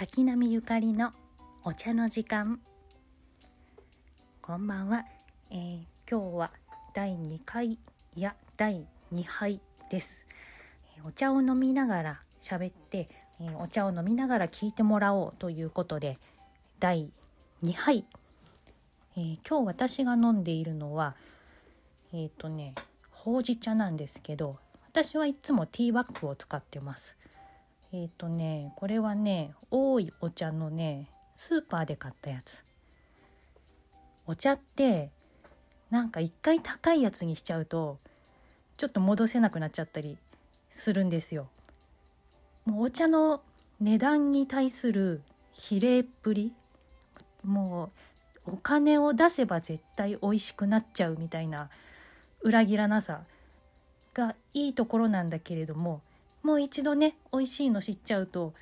滝波ゆかりのお茶の時間。こんばんは、えー、今日は第2回や第2杯です。お茶を飲みながら喋って、えー、お茶を飲みながら聞いてもらおうということで第2杯、え、今日私が飲んでいるのはえっ、とねほうじ茶なんですけど私はいつもティーバッグを使ってます。えっ、ー、とねこれはね多いお茶のねスーパーで買ったやつお茶ってなんか一回高いやつにしちゃうとちょっと戻せなくなっちゃったりするんですよ。もうお茶の値段に対する比例っぷりもうお金を出せば絶対美味しくなっちゃうみたいな裏切らなさがいいところなんだけれどももう一度ね美味しいの知っちゃうと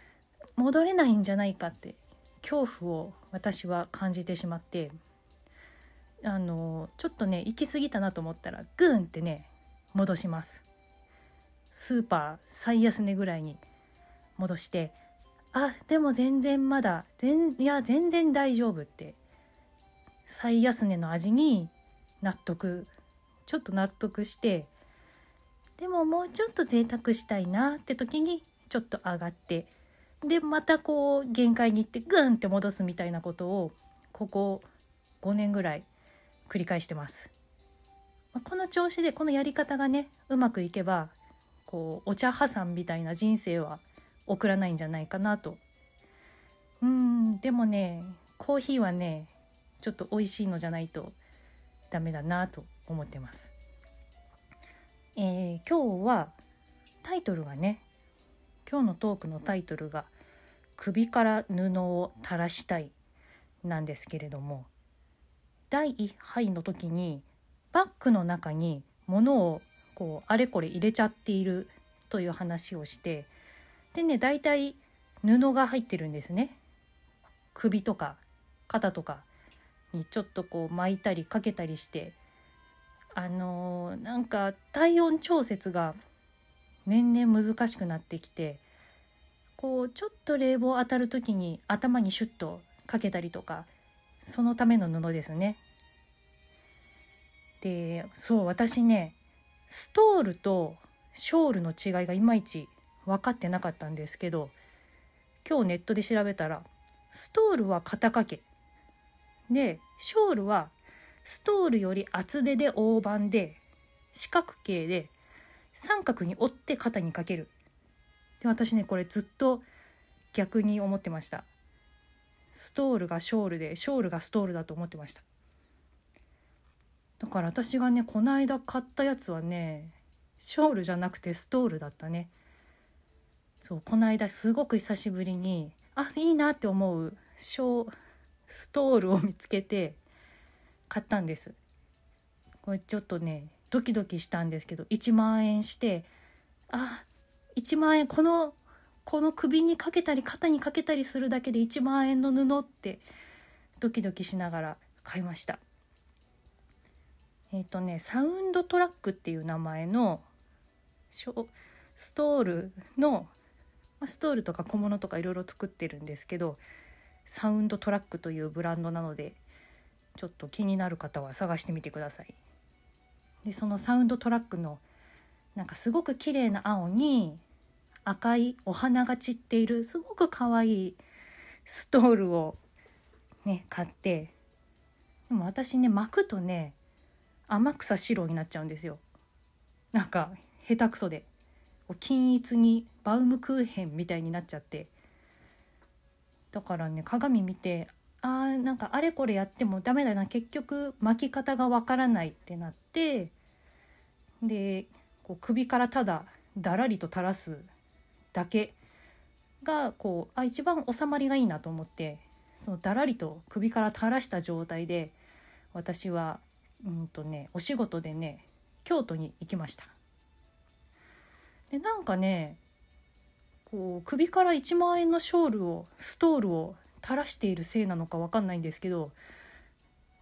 戻れないんじゃないかって恐怖を私は感じてしまってあのちょっとね行き過ぎたなと思ったらグーンってね戻します。スーパー最安値ぐらいに戻してあでも全然まだ全いや全然大丈夫って最安値の味に納得ちょっと納得してでももうちょっと贅沢したいなって時にちょっと上がってでまたこう限界に行ってグンって戻すみたいなことをここ5年ぐらい繰り返してます。この調子でこのやり方がねうまくいけばこうお茶破産みたいな人生は送らないんじゃないかなと。うんでもねコーヒーはねちょっと美味しいのじゃないとダメだなと思ってます。今日はタイトルがね今日のトークのタイトルが「首から布を垂らしたい」なんですけれども第1杯の時にバッグの中に物をこうあれこれ入れちゃっているという話をしてでね大体布が入ってるんですね。首とか肩とかにちょっとこう巻いたりかけたりしてあの、なんか体温調節が年々難しくなってきてこうちょっと冷房当たる時に頭にシュッとかけたりとかそのための布ですね。でそう私ねストールとショールの違いがいまいち分かってなかったんですけど今日ネットで調べたらストールは肩掛けでショールはストールより厚手で大判で四角形で三角に折って肩にかける。で私ねこれずっと逆に思ってました。ストールがショールでショールがストールだと思ってました。だから私がねこの間買ったやつはねショールじゃなくてストールだったね。そうこの間すごく久しぶりにあいいなって思うショーストールを見つけて買ったんです。これちょっとねドキドキしたんですけど1万円してあ1万円このこの首にかけたり肩にかけたりするだけで1万円の布ってドキドキしながら買いました。えっ、ー、とねサウンドトラックっていう名前のストールのストールとか小物とかいろいろ作ってるんですけどサウンドトラックというブランドなのでちょっと気になる方は探してみてください。でそのサウンドトラックのなんかすごく綺麗な青に赤いお花が散っているすごく可愛いストールをね買ってでも私ね巻くとね天草白になっちゃうんですよ。なんか下手くそで。均一にバウムクーヘンみたいになっちゃって。だからね鏡見てあなんかあれこれやってもダメだな結局巻き方がわからないってなってでこう首からただだらりと垂らすだけがこうあ一番収まりがいいなと思ってそのだらりと首から垂らした状態で私はうんとねお仕事でね京都に行きました。でなんかねこう首から1万円のショールをストールを垂らしているせいなのか分かんないんですけど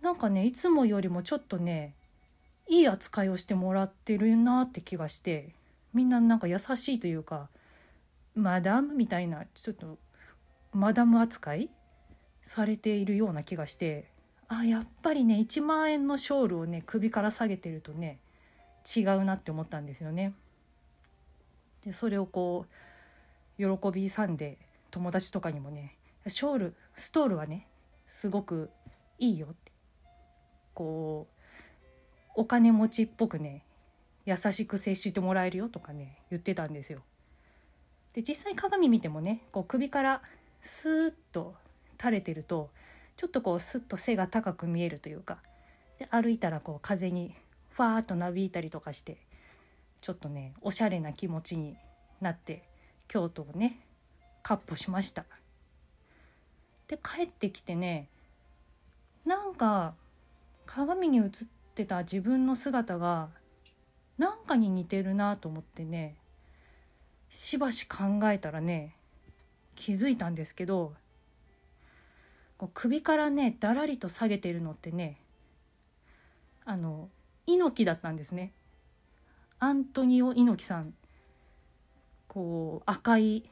なんかねいつもよりもちょっとねいい扱いをしてもらってるなって気がしてみんななんか優しいというかマダムみたいなちょっとマダム扱いされているような気がしてあやっぱりね1万円のショールをね首から下げてるとね違うなって思ったんですよね。でそれをこう喜びさんで友達とかにもねショールストールはねすごくいいよってこうお金持ちっぽくね優しく接してもらえるよとかね言ってたんですよ。で実際鏡見てもねこう首からスーッと垂れてるとちょっとこうスッと背が高く見えるというかで歩いたらこう風にファーッとなびいたりとかしてちょっとねおしゃれな気持ちになって京都をねかっ歩しました。で帰ってきてねなんか鏡に映ってた自分の姿がなんかに似てるなと思ってねしばし考えたらね気づいたんですけどこう首からねだらりと下げてるのってねあの猪木だったんですね。アントニオ猪木さん。こう赤い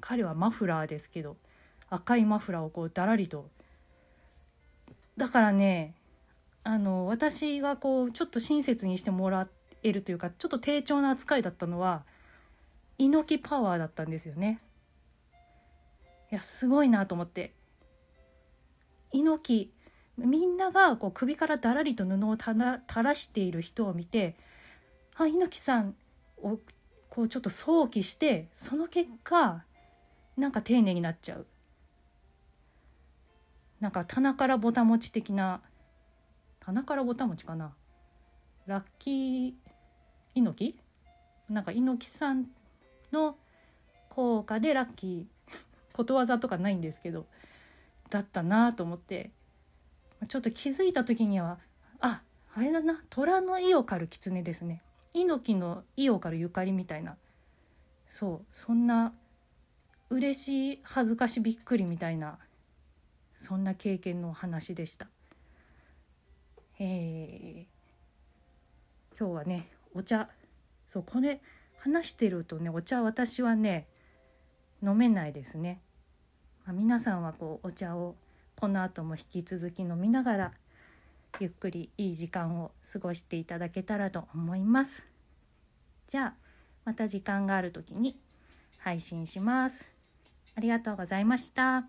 彼はマフラーですけど赤いマフラーをこうだらりと。だからねあの私がこうちょっと親切にしてもらえるというかちょっと低調な扱いだったのは猪木パワーだったんですよね。いやすごいなと思って。猪木みんながこう首からだらりと布を垂らしている人を見てあ猪木さんをこうちょっと想起してその結果なんか丁寧になっちゃう。なんか棚からぼたもち的な棚からぼたもちかな。ラッキー猪木？なんか猪木さんの効果でラッキー ことわざとかないんですけどだったなと思って。ちょっと気づいた時にはああれだな虎の意を狩る狐ですね。猪木の意を狩るゆかりみたいな。そうそんな嬉しい恥ずかしびっくりみたいなそんな経験のお話でした。えー、今日はねお茶そうこれ話してるとねお茶私はね飲めないですね。まあ、皆さんはこうお茶をこの後も引き続き飲みながらゆっくりいい時間を過ごしていただけたらと思います。じゃあまた時間がある時に配信します。ありがとうございました。